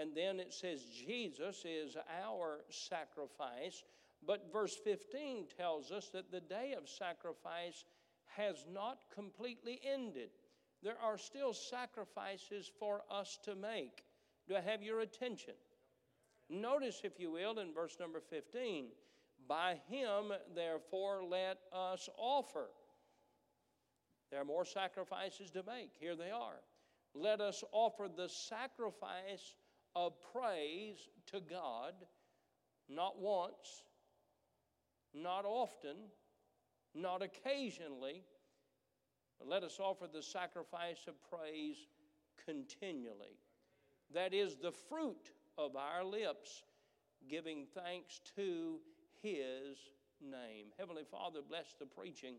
And then it says Jesus is our sacrifice. But verse 15 tells us that the day of sacrifice has not completely ended. There are still sacrifices for us to make. Do I have your attention? Notice, if you will, in verse number 15 by him, therefore, let us offer. There are more sacrifices to make. Here they are. Let us offer the sacrifice of praise to God, not once, not often, not occasionally, but let us offer the sacrifice of praise continually. That is the fruit of our lips, giving thanks to His name. Heavenly Father, bless the preaching.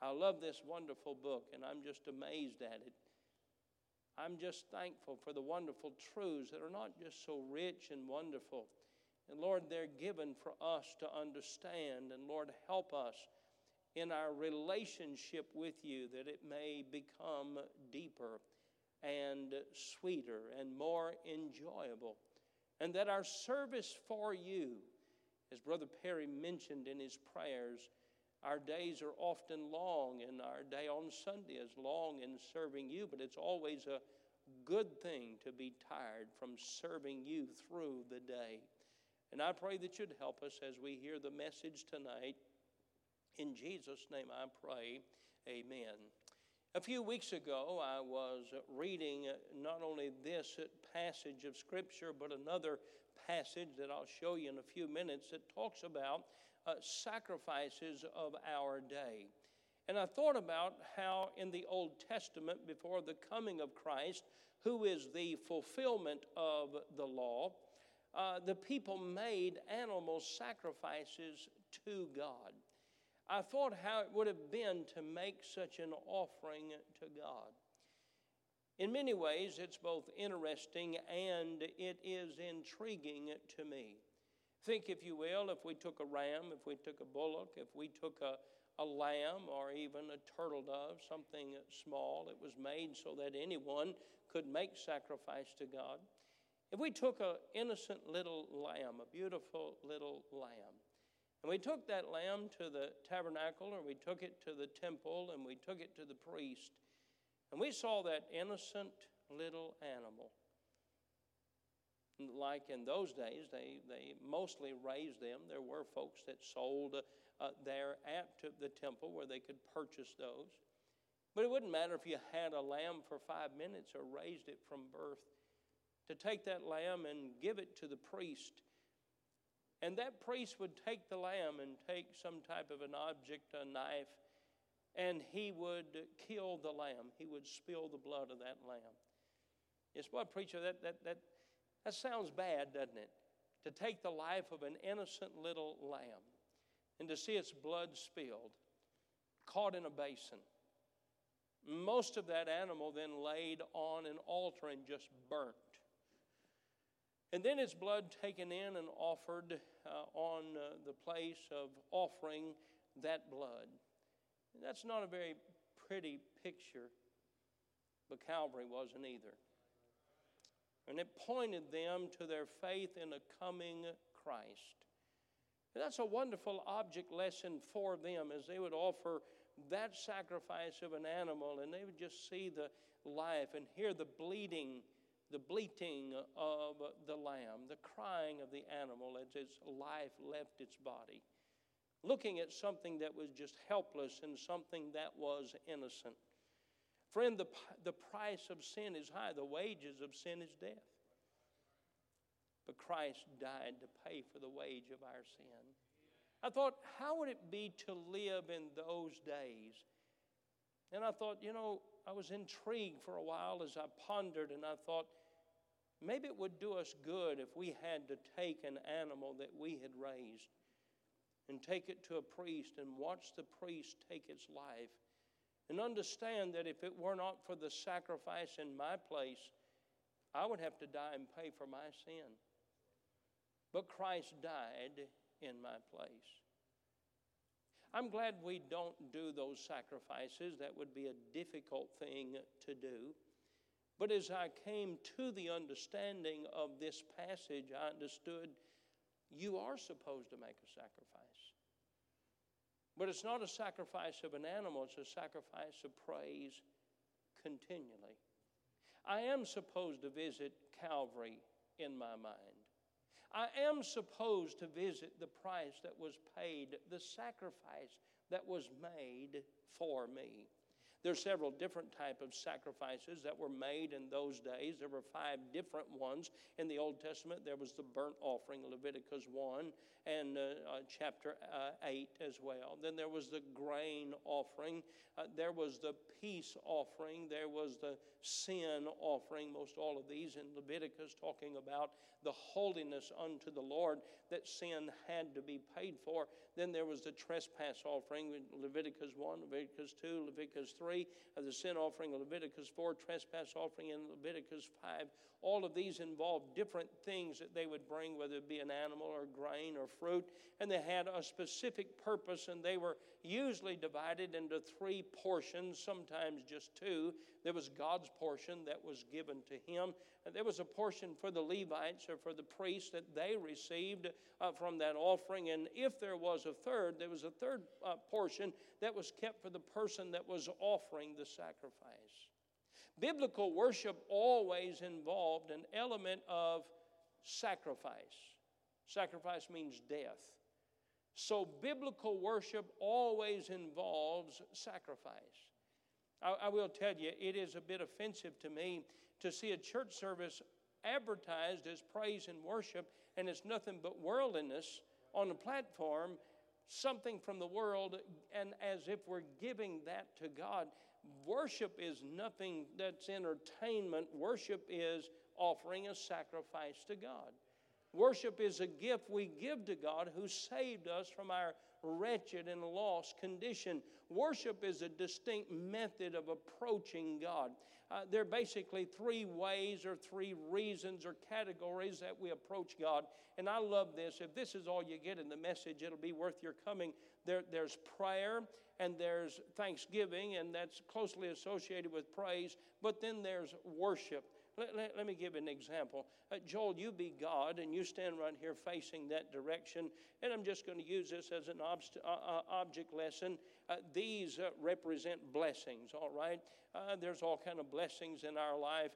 I love this wonderful book, and I'm just amazed at it. I'm just thankful for the wonderful truths that are not just so rich and wonderful. And Lord, they're given for us to understand. And Lord, help us in our relationship with you that it may become deeper and sweeter and more enjoyable. And that our service for you, as Brother Perry mentioned in his prayers, our days are often long, and our day on Sunday is long in serving you, but it's always a good thing to be tired from serving you through the day. And I pray that you'd help us as we hear the message tonight. In Jesus' name I pray. Amen. A few weeks ago, I was reading not only this passage of Scripture, but another passage that I'll show you in a few minutes that talks about uh, sacrifices of our day. And I thought about how in the Old Testament, before the coming of Christ, who is the fulfillment of the law, uh, the people made animal sacrifices to God. I thought how it would have been to make such an offering to God. In many ways, it's both interesting and it is intriguing to me. Think, if you will, if we took a ram, if we took a bullock, if we took a, a lamb or even a turtle dove, something small, it was made so that anyone could make sacrifice to God. If we took an innocent little lamb, a beautiful little lamb, and we took that lamb to the tabernacle or we took it to the temple and we took it to the priest, and we saw that innocent little animal, like in those days, they, they mostly raised them. There were folks that sold uh, there at the temple where they could purchase those. But it wouldn't matter if you had a lamb for five minutes or raised it from birth. To take that lamb and give it to the priest. And that priest would take the lamb and take some type of an object, a knife, and he would kill the lamb. He would spill the blood of that lamb. Yes, what preacher, that, that, that that sounds bad, doesn't it? To take the life of an innocent little lamb and to see its blood spilled, caught in a basin. Most of that animal then laid on an altar and just burnt. And then its blood taken in and offered uh, on uh, the place of offering that blood. And that's not a very pretty picture, but Calvary wasn't either. And it pointed them to their faith in a coming Christ. And that's a wonderful object lesson for them as they would offer that sacrifice of an animal and they would just see the life and hear the bleeding, the bleating of the lamb, the crying of the animal as its life left its body. Looking at something that was just helpless and something that was innocent. Friend, the, the price of sin is high, the wages of sin is death. But Christ died to pay for the wage of our sin. I thought, how would it be to live in those days? And I thought, you know, I was intrigued for a while as I pondered, and I thought, maybe it would do us good if we had to take an animal that we had raised and take it to a priest and watch the priest take its life and understand that if it were not for the sacrifice in my place, I would have to die and pay for my sin. But Christ died in my place. I'm glad we don't do those sacrifices. That would be a difficult thing to do. But as I came to the understanding of this passage, I understood you are supposed to make a sacrifice. But it's not a sacrifice of an animal, it's a sacrifice of praise continually. I am supposed to visit Calvary in my mind. I am supposed to visit the price that was paid, the sacrifice that was made for me. There's several different type of sacrifices that were made in those days. There were five different ones in the Old Testament. There was the burnt offering, Leviticus 1 and uh, uh, chapter uh, 8 as well. Then there was the grain offering. Uh, there was the peace offering. There was the sin offering. Most all of these in Leviticus talking about the holiness unto the Lord that sin had to be paid for. Then there was the trespass offering Leviticus 1, Leviticus 2, Leviticus 3, uh, the sin offering in Leviticus 4, trespass offering in Leviticus 5. All of these involved different things that they would bring, whether it be an animal or grain or fruit, and they had a specific purpose, and they were usually divided into three portions, sometimes just two. There was God's portion that was given to him, and there was a portion for the Levites or for the priests that they received uh, from that offering, and if there was a third, there was a third uh, portion that was kept for the person that was offering the sacrifice. Biblical worship always involved an element of sacrifice. Sacrifice means death. So, biblical worship always involves sacrifice. I, I, will tell you, it is a bit offensive to me to see a church service advertised as praise and worship, and it's nothing but worldliness on the platform, something from the world, and as if we're giving that to God. Worship is nothing that's entertainment, worship is offering a sacrifice to God. Worship is a gift we give to God who saved us from our wretched and lost condition. Worship is a distinct method of approaching God. Uh, there are basically three ways or three reasons or categories that we approach God. And I love this. If this is all you get in the message, it'll be worth your coming. There, there's prayer and there's thanksgiving, and that's closely associated with praise. But then there's worship. Let, let, let, me give an example. Uh, Joel, you be God, and you stand right here facing that direction. And I'm just going to use this as an obst- uh, uh, object lesson. Uh, these uh, represent blessings, all right? Uh, there's all kind of blessings in our life.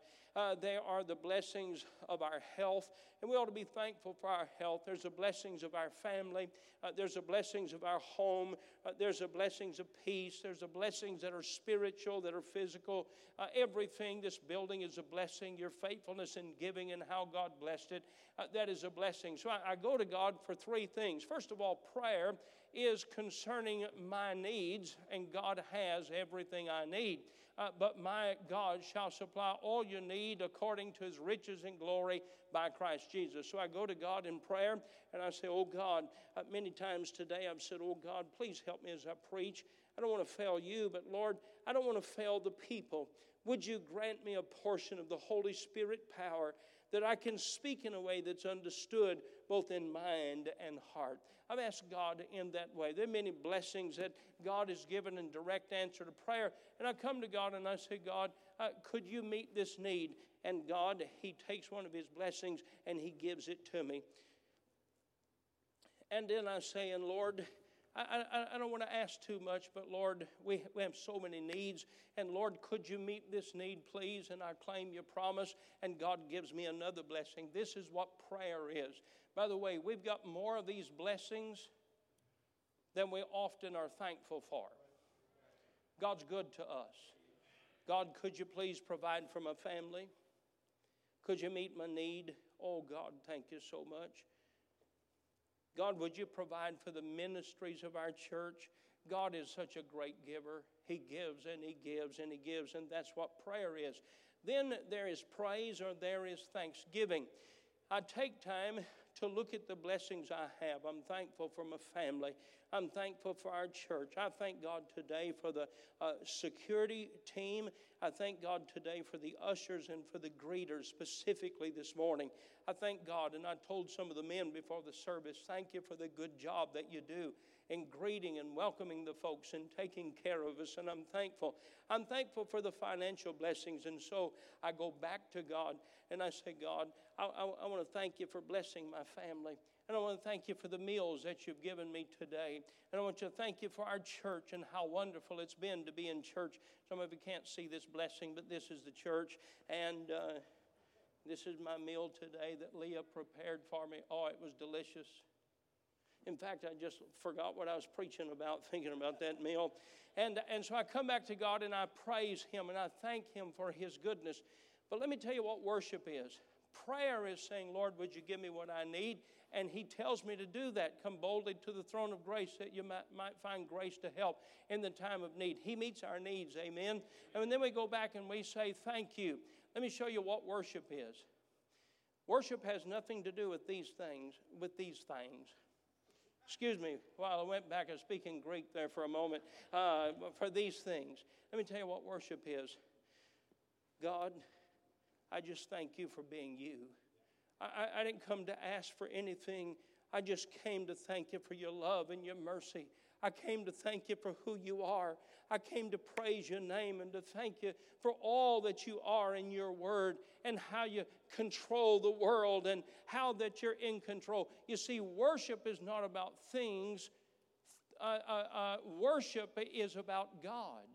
they are the blessings of our health, and we ought to be thankful for our health. There's the blessings of our family. there's the blessings of our home. there's the blessings of peace. There's the blessings that are spiritual, that are physical. everything, this building is a blessing. Your faithfulness in giving and how God blessed it, that is a blessing. So I, I go to God for three things. First of all, prayer is concerning my needs, and God has everything I need. Uh, but my God shall supply all your need according to his riches and glory by Christ Jesus. So I go to God in prayer and I say, Oh God, uh, many times today I've said, Oh God, please help me as I preach. I don't want to fail you, but Lord, I don't want to fail the people. Would you grant me a portion of the Holy Spirit power that I can speak in a way that's understood both in mind and heart? I've asked God in that way. There are many blessings that God has given in direct answer to prayer. And I come to God and I say, God, uh, could you meet this need? And God, He takes one of His blessings and He gives it to me. And then I say, and Lord, I, I, I, don't want to ask too much, but Lord, we, we have so many needs. And Lord, could you meet this need, please? And I claim your promise, and God gives me another blessing. This is what prayer is. By the way, we've got more of these blessings than we often are thankful for. God's good to us. God, could you please provide for my family? Could you meet my need? Oh, God, thank you so much. God, would you provide for the ministries of our church? God is such a great giver. He gives and He gives and He gives, and that's what prayer is. Then there is praise or there is thanksgiving. I take time to look at the blessings I have. I'm thankful for my family. I'm thankful for our church. I thank God today for the uh, security team. I thank God today for the ushers and for the greeters specifically this morning. I thank God, and I told some of the men before the service, thank you for the good job that you do in greeting and welcoming the folks and taking care of us, and I'm thankful. I'm thankful for the financial blessings, and so I go back to God and I say, God, I, I, I want to thank you for blessing my family. And I want to thank you for the meals that you've given me today. And I want to thank you for our church and how wonderful it's been to be in church. Some of you can't see this blessing, but this is the church. And uh, this is my meal today that Leah prepared for me. Oh, it was delicious. In fact, I just forgot what I was preaching about, thinking about that meal. And, and so I come back to God and I praise Him and I thank Him for His goodness. But let me tell you what worship is. Prayer is saying, Lord, would you give me what I need? And He tells me to do that. Come boldly to the throne of grace that you might, might find grace to help in the time of need. He meets our needs, amen. And then we go back and we say, Thank you. Let me show you what worship is. Worship has nothing to do with these things, with these things. Excuse me, while I went back and speaking Greek there for a moment, uh, for these things. Let me tell you what worship is. God, I just thank you for being you. I, I didn't come to ask for anything. I just came to thank you for your love and your mercy. I came to thank you for who you are. I came to praise your name and to thank you for all that you are in your word and how you control the world and how that you're in control. You see, worship is not about things, uh, uh, uh, worship is about God.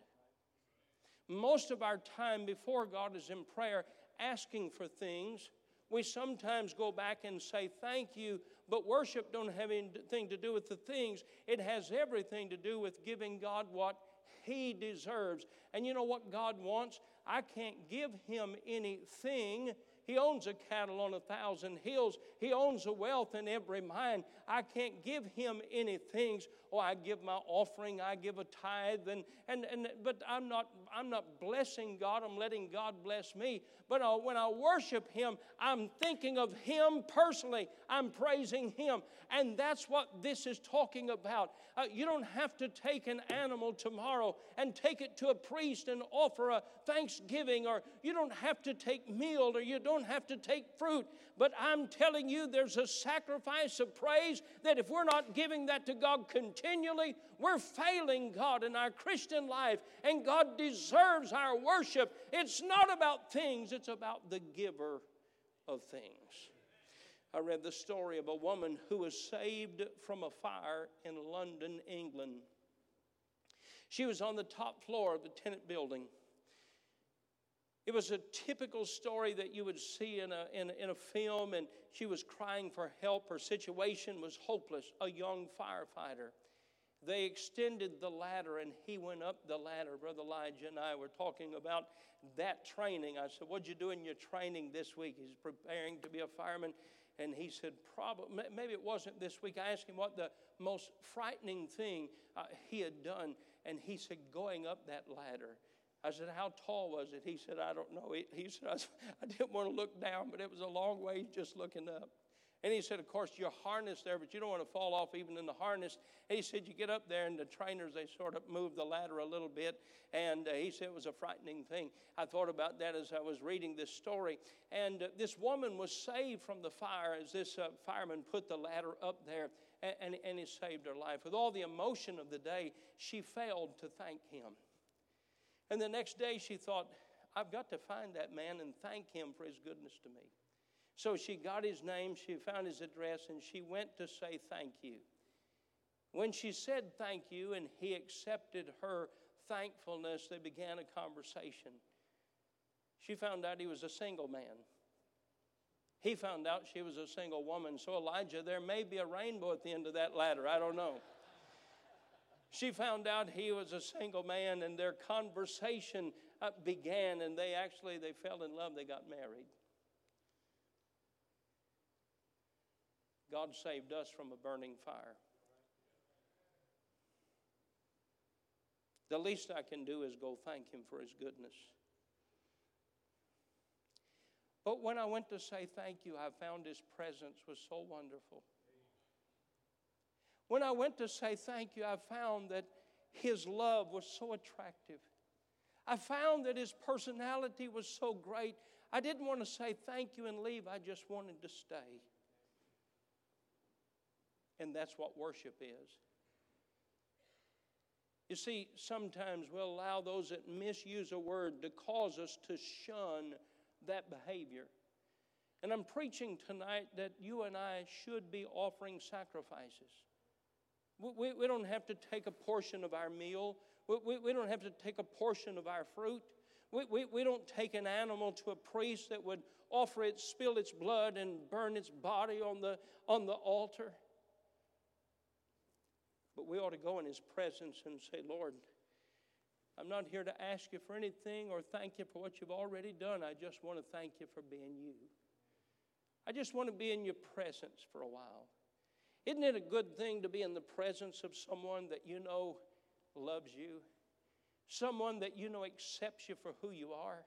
Most of our time before God is in prayer asking for things. We sometimes go back and say thank you, but worship don't have anything to do with the things. It has everything to do with giving God what he deserves. And you know what God wants? I can't give him anything he owns a cattle on a thousand hills. He owns the wealth in every mind. I can't give him any things. Oh, I give my offering, I give a tithe, and, and, and but I'm not I'm not blessing God, I'm letting God bless me. But uh, when I worship him, I'm thinking of him personally. I'm praising him. And that's what this is talking about. Uh, you don't have to take an animal tomorrow and take it to a priest and offer a thanksgiving, or you don't have to take meal, or you don't have to take fruit. But I'm telling you, there's a sacrifice of praise that if we're not giving that to God continually, we're failing God in our Christian life, and God deserves our worship. It's not about things, it's about the giver of things. I read the story of a woman who was saved from a fire in London, England. She was on the top floor of the tenant building. It was a typical story that you would see in a, in, in a film, and she was crying for help. Her situation was hopeless, a young firefighter. They extended the ladder, and he went up the ladder. Brother Elijah and I were talking about that training. I said, What'd you do in your training this week? He's preparing to be a fireman. And he said, Probably, maybe it wasn't this week. I asked him what the most frightening thing uh, he had done. And he said, Going up that ladder. I said, How tall was it? He said, I don't know. He, said, I, didn't want to look down, but it was a long way just looking up. And he said, Of course, you're harnessed there, but you don't want to fall off even in the harness. And he said, You get up there, and the trainers, they sort of move the ladder a little bit. And uh, he said it was a frightening thing. I thought about that as I was reading this story. And uh, this woman was saved from the fire as this uh, fireman put the ladder up there, and, and, and he saved her life. With all the emotion of the day, she failed to thank him. And the next day, she thought, I've got to find that man and thank him for his goodness to me. So she got his name, she found his address, and she went to say thank you. When she said thank you and he accepted her thankfulness, they began a conversation. She found out he was a single man. He found out she was a single woman. So, Elijah, there may be a rainbow at the end of that ladder. I don't know. She found out he was a single man, and their conversation uh, began, and they actually they fell in love. They got married. God saved us from a burning fire. The least I can do is go thank Him for His goodness. But when I went to say thank you, I found his presence was so wonderful. When I went to say thank you, I found that his love was so attractive. I found that his personality was so great. I didn't want to say thank you and leave, I just wanted to stay. And that's what worship is. You see, sometimes we'll allow those that misuse a word to cause us to shun that behavior. And I'm preaching tonight that you and I should be offering sacrifices. We, we don't have to take a portion of our meal, we, we, we don't have to take a portion of our fruit. We, we, we don't take an animal to a priest that would offer it, spill its blood, and burn its body on the, on the altar. But we ought to go in His presence and say, Lord, I'm not here to ask you for anything or thank you for what you've already done. I just want to thank you for being you. I just want to be in your presence for a while. Isn't it a good thing to be in the presence of someone that you know loves you? Someone that you know accepts you for who you are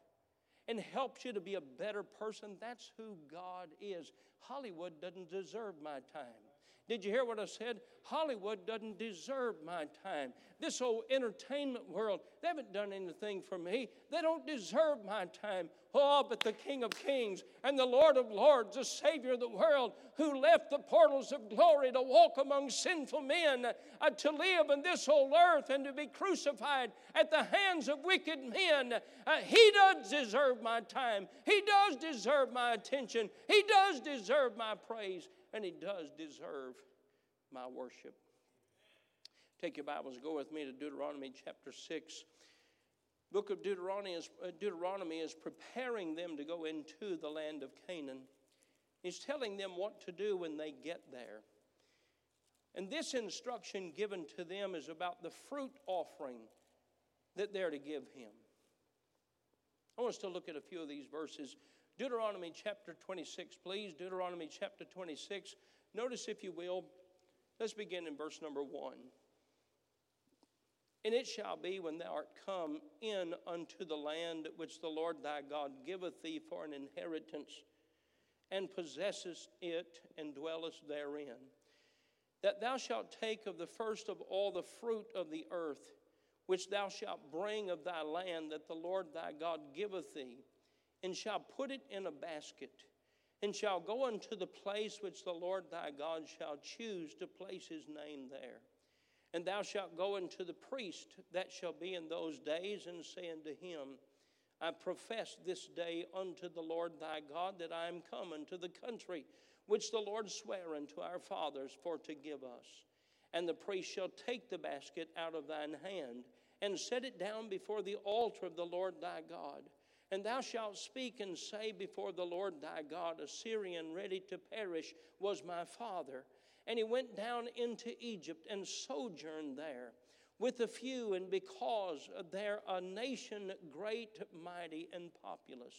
and helps you to be a better person? That's who God is. Hollywood doesn't deserve my time. Did you hear what I said? Hollywood doesn't deserve my time. This whole entertainment world, they haven't done anything for me. They don't deserve my time. Oh, but the King of Kings and the Lord of Lords, the Savior of the world, who left the portals of glory to walk among sinful men, uh, to live in this whole earth and to be crucified at the hands of wicked men, uh, He does deserve my time. He does deserve my attention. He does deserve my praise and He does deserve my worship. Take your Bibles, go with me to Deuteronomy chapter 6. Book of Deuteronomy is, uh, Deuteronomy is preparing them to go into the land of Canaan. He's telling them what to do when they get there. And this instruction given to them is about the fruit offering that they're to give him. I want us to look at a few of these verses. Deuteronomy chapter 26, please. Deuteronomy chapter 26. Notice, if you will, let's begin in verse number 1. And it shall be when thou art come in unto the land which the Lord thy God giveth thee for an inheritance, and possessest it and dwellest therein, that thou shalt take of the first of all the fruit of the earth, which thou shalt bring of thy land that the Lord thy God giveth thee and shall put it in a basket, and shall go unto the place which the Lord thy God shall choose to place his name there. And thou shalt go unto the priest that shall be in those days, and say unto him, I profess this day unto the Lord thy God that I am come unto the country which the Lord sware unto our fathers for to give us. And the priest shall take the basket out of thine hand, and set it down before the altar of the Lord thy God. And thou shalt speak and say before the Lord thy God, A Syrian ready to perish was my father. And he went down into Egypt and sojourned there with a few, and because they're a nation great, mighty, and populous.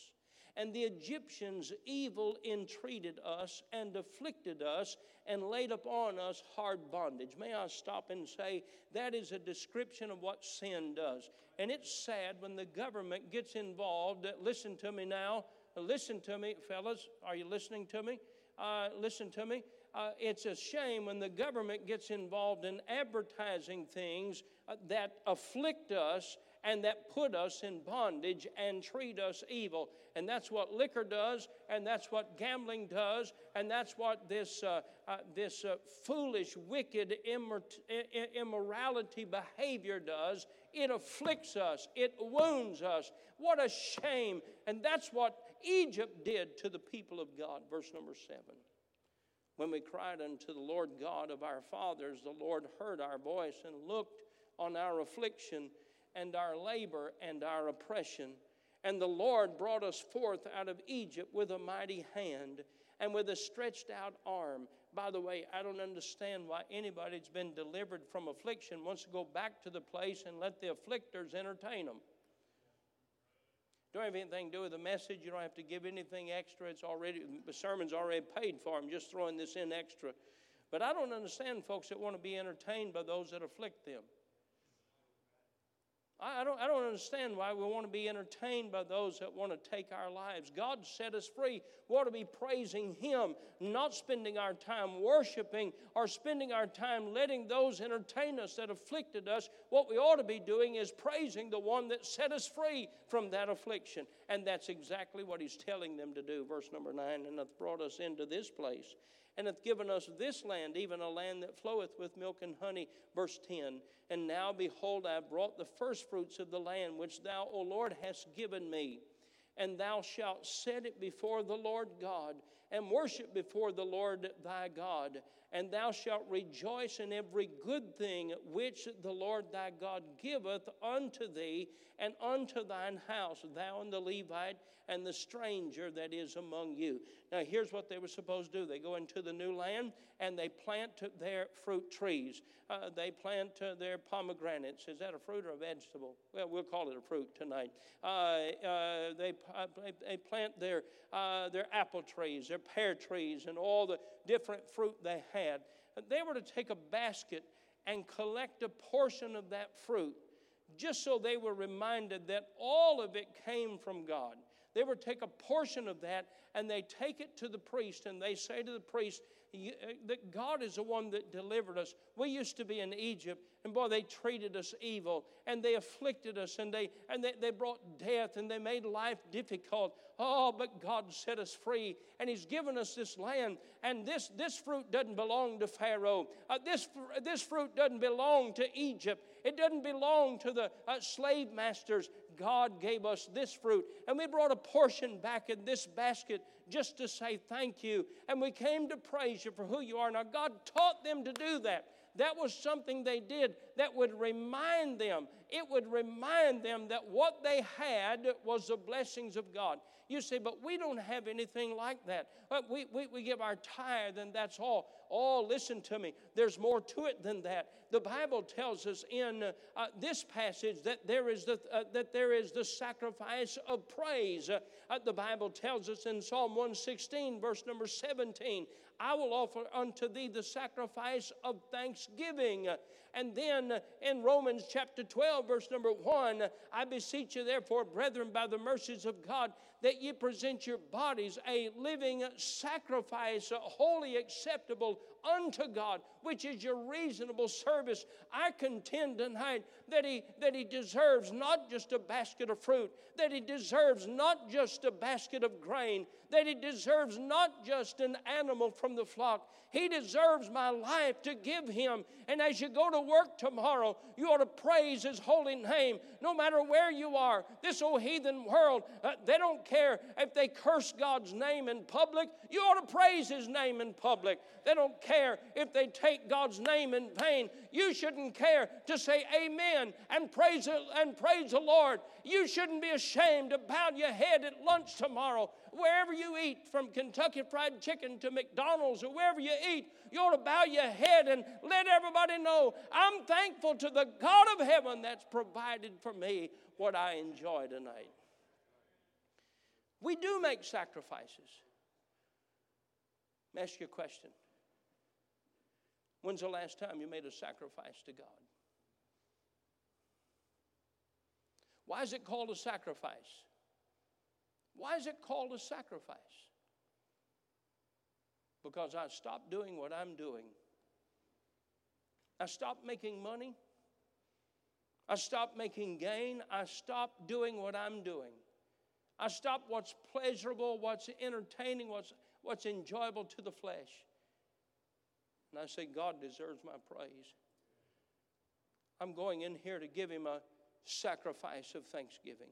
And the Egyptians evil entreated us and afflicted us and laid upon us hard bondage. May I stop and say that is a description of what sin does. And it's sad when the government gets involved. Listen to me now. Listen to me, fellas. Are you listening to me? Uh, listen to me. Uh, it's a shame when the government gets involved in advertising things uh, that afflict us and that put us in bondage and treat us evil. And that's what liquor does, and that's what gambling does, and that's what this, uh, uh, this uh, foolish, wicked immor- immorality behavior does. It afflicts us, it wounds us. What a shame. And that's what Egypt did to the people of God. Verse number seven. When we cried unto the Lord God of our fathers, the Lord heard our voice and looked on our affliction and our labor and our oppression. And the Lord brought us forth out of Egypt with a mighty hand and with a stretched out arm. By the way, I don't understand why anybody that's been delivered from affliction wants to go back to the place and let the afflictors entertain them. Don't have anything to do with the message. You don't have to give anything extra. It's already the sermon's already paid for. I'm just throwing this in extra. But I don't understand folks that want to be entertained by those that afflict them. I don't, I don't understand why we want to be entertained by those that want to take our lives. God set us free. We ought to be praising Him, not spending our time worshiping or spending our time letting those entertain us that afflicted us. What we ought to be doing is praising the one that set us free from that affliction. And that's exactly what He's telling them to do. Verse number nine, and hath brought us into this place and hath given us this land, even a land that floweth with milk and honey. Verse 10 And now, behold, I have brought the firstfruits of the land, which thou, O Lord, hast given me. And thou shalt set it before the Lord God, and worship before the Lord thy God. And thou shalt rejoice in every good thing which the Lord thy God giveth unto thee and unto thine house, thou and the Levite and the stranger that is among you. Now, here's what they were supposed to do they go into the new land and they plant their fruit trees. Uh, they plant uh, their pomegranates. Is that a fruit or a vegetable? Well, we'll call it a fruit tonight. Uh, uh they, uh, they plant their, uh, their apple trees, their pear trees, and all the different fruit they had. They were to take a basket and collect a portion of that fruit just so they were reminded that all of it came from God. They would take a portion of that and they take it to the priest and they say to the priest that God is the one that delivered us. We used to be in Egypt and boy, they treated us evil and they afflicted us and they and they, they brought death and they made life difficult. Oh, but God set us free and He's given us this land. And this, this fruit doesn't belong to Pharaoh. Uh, this, this fruit doesn't belong to Egypt. It doesn't belong to the uh, slave masters. God gave us this fruit. And we brought a portion back in this basket just to say thank you. And we came to praise you for who you are. Now, God taught them to do that. That was something they did that would remind them. It would remind them that what they had was the blessings of God. You say, but we don't have anything like that. But we, we, we give our tithe and that's all. Oh, listen to me. There's more to it than that. The Bible tells us in uh, this passage that there is the, uh, that there is the sacrifice of praise. Uh, the Bible tells us in Psalm 116, verse number 17, I will offer unto thee the sacrifice of thanksgiving. And then in Romans chapter 12, verse number 1, I beseech you, therefore, brethren, by the mercies of God, that ye present your bodies a living sacrifice, wholly acceptable unto God, which is your reasonable service. I contend tonight that he, that he deserves not just a basket of fruit, that he deserves not just a basket of grain, that he deserves not just an animal from the flock. He deserves my life to give him. And as you go to work tomorrow, you ought to praise his holy name no matter where you are. This old heathen world, uh, they don't care if they curse God's name in public. You ought to praise his name in public. They don't care if they take God's name in vain. You shouldn't care to say amen and praise, and praise the Lord. You shouldn't be ashamed to bow your head at lunch tomorrow wherever you eat, from Kentucky Fried Chicken to McDonald's or wherever you eat, you ought to bow your head and let everybody know I'm thankful to the God of heaven that's provided for me what I enjoy tonight. We do make sacrifices. Let ask you a question. When's the last time you made a sacrifice to God? Why is it called a sacrifice? Why is it called a sacrifice? Because I stopped doing what I'm doing. I stopped making money. I stopped making gain. I stopped doing what I'm doing. I stopped what's pleasurable, what's entertaining, what's, what's enjoyable to the flesh. And I say, God deserves my praise. I'm going in here to give him a sacrifice of thanksgiving.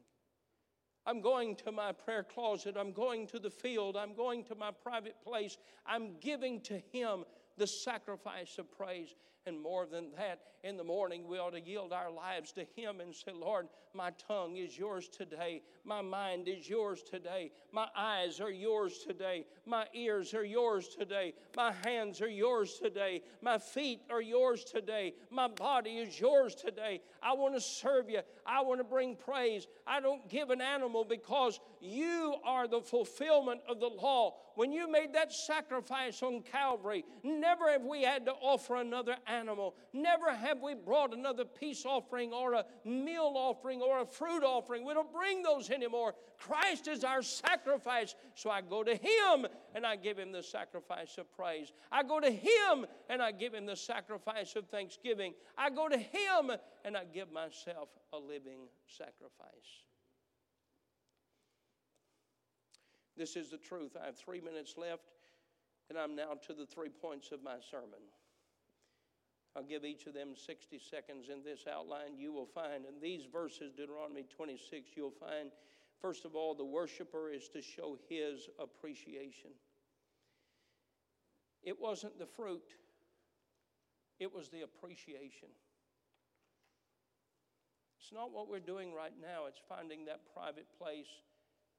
I'm going to my prayer closet. I'm going to the field. I'm going to my private place. I'm giving to Him the sacrifice of praise. And more than that, in the morning, we ought to yield our lives to Him and say, Lord, my tongue is yours today. My mind is yours today. My eyes are yours today. My ears are yours today. My hands are yours today. My feet are yours today. My body is yours today. I want to serve you. I want to bring praise. I don't give an animal because you are the fulfillment of the law. When you made that sacrifice on Calvary, never have we had to offer another animal animal. Never have we brought another peace offering or a meal offering or a fruit offering. We don't bring those anymore. Christ is our sacrifice. So I go to Him and I give Him the sacrifice of praise. I go to Him and I give Him the sacrifice of thanksgiving. I go to Him and I give myself a living sacrifice. This is the truth. I have three minutes left, and I'm now to the three points of my sermon. I'll give each of them 60 seconds in this outline. You will find in these verses, Deuteronomy 26, you'll find, first of all, the worshiper is to show his appreciation. It wasn't the fruit, it was the appreciation. It's not what we're doing right now, it's finding that private place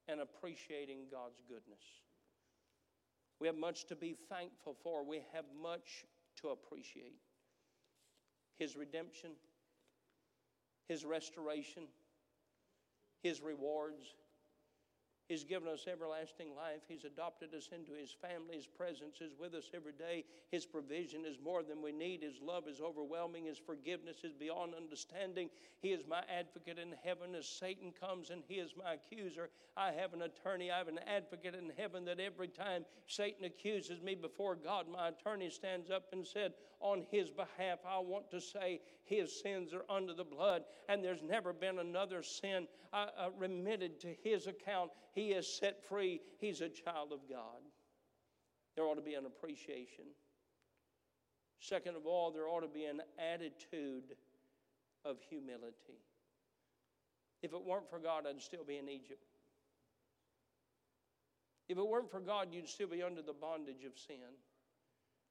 and appreciating God's goodness. We have much to be thankful for, we have much to appreciate. His redemption, His restoration, His rewards, He's given us everlasting life. He's adopted us into His family. His presence is with us every day. His provision is more than we need. His love is overwhelming. His forgiveness is beyond understanding. He is my advocate in heaven as Satan comes and he is my accuser. I have an attorney. I have an advocate in heaven that every time Satan accuses me before God, my attorney stands up and said, On his behalf, I want to say his sins are under the blood, and there's never been another sin uh, uh, remitted to his account. He is set free. He's a child of God. There ought to be an appreciation. Second of all, there ought to be an attitude of humility. If it weren't for God, I'd still be in Egypt. If it weren't for God, you'd still be under the bondage of sin.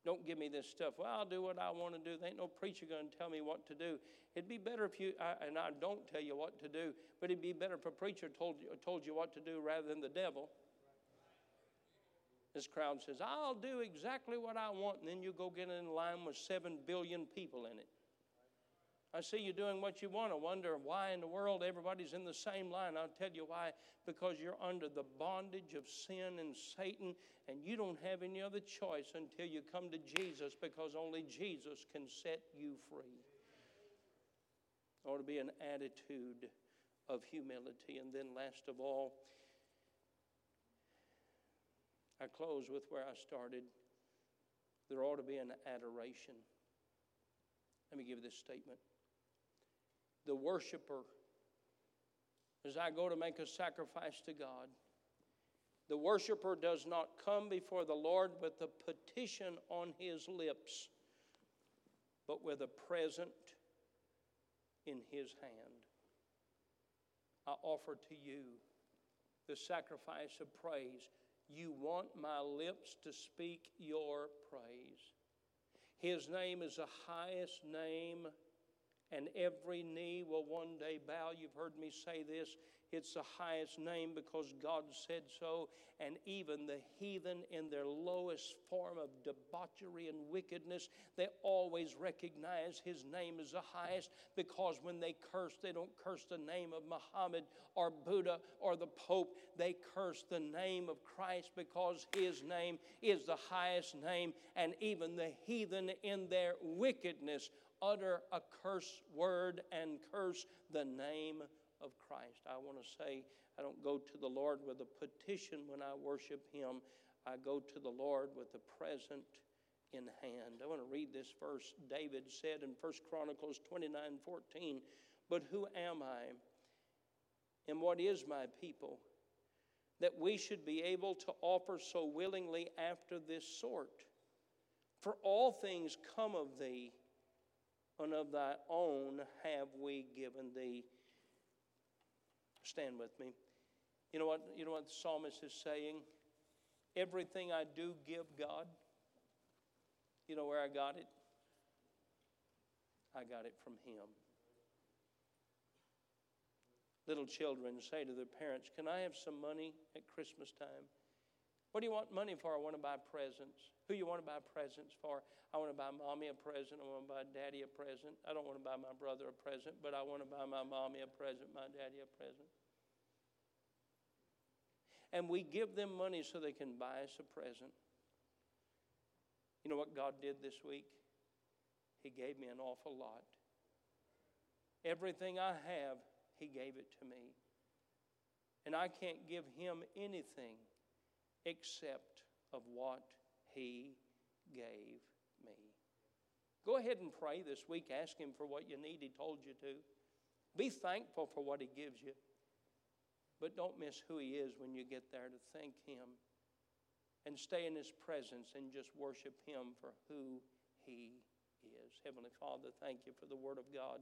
Don't give me this stuff. Well, I'll do what I want to do. There ain't no preacher going to tell me what to do. It'd be better if you, I, and I don't tell you what to do, but it'd be better if a preacher told you, told you what to do rather than the devil. This crowd says, I'll do exactly what I want, and then you go get in line with seven billion people in it. I see you doing what you want. I wonder why in the world everybody's in the same line. I'll tell you why. Because you're under the bondage of sin and Satan, and you don't have any other choice until you come to Jesus, because only Jesus can set you free. There ought to be an attitude of humility. And then, last of all, I close with where I started. There ought to be an adoration. Let me give this statement the worshiper, as I go to make a sacrifice to God, the worshiper does not come before the Lord with a petition on his lips, but with a present in his hand. I offer to you the sacrifice of praise. You want my lips to speak your praise. His name is the highest name and every knee will one day bow. You've heard me say this. It's the highest name because God said so. And even the heathen, in their lowest form of debauchery and wickedness, they always recognize His name as the highest because when they curse, they don't curse the name of Muhammad or Buddha or the Pope. They curse the name of Christ because His name is the highest name. And even the heathen, in their wickedness, utter a curse word and curse the name of Christ. I want to say, I don't go to the Lord with a petition when I worship Him. I go to the Lord with the present in hand. I want to read this verse. David said in 1 Chronicles 29 14, But who am I? And what is my people? That we should be able to offer so willingly after this sort. For all things come of thee and of thy own have we given thee. Stand with me. You know what, you know what the psalmist is saying? Everything I do give God. You know where I got it? I got it from Him. Little children say to their parents, Can I have some money at Christmas time? What do you want money for? I want to buy presents. Who you want to buy presents for? I want to buy mommy a present. I want to buy daddy a present. I don't want to buy my brother a present, but I want to buy my mommy a present, my daddy a present. And we give them money so they can buy us a present. You know what God did this week? He gave me an awful lot. Everything I have, He gave it to me. And I can't give Him anything except of what He gave me. Go ahead and pray this week. Ask Him for what you need. He told you to. Be thankful for what He gives you. But don't miss who He is when you get there to thank Him and stay in His presence and just worship Him for who He is. Heavenly Father, thank you for the Word of God.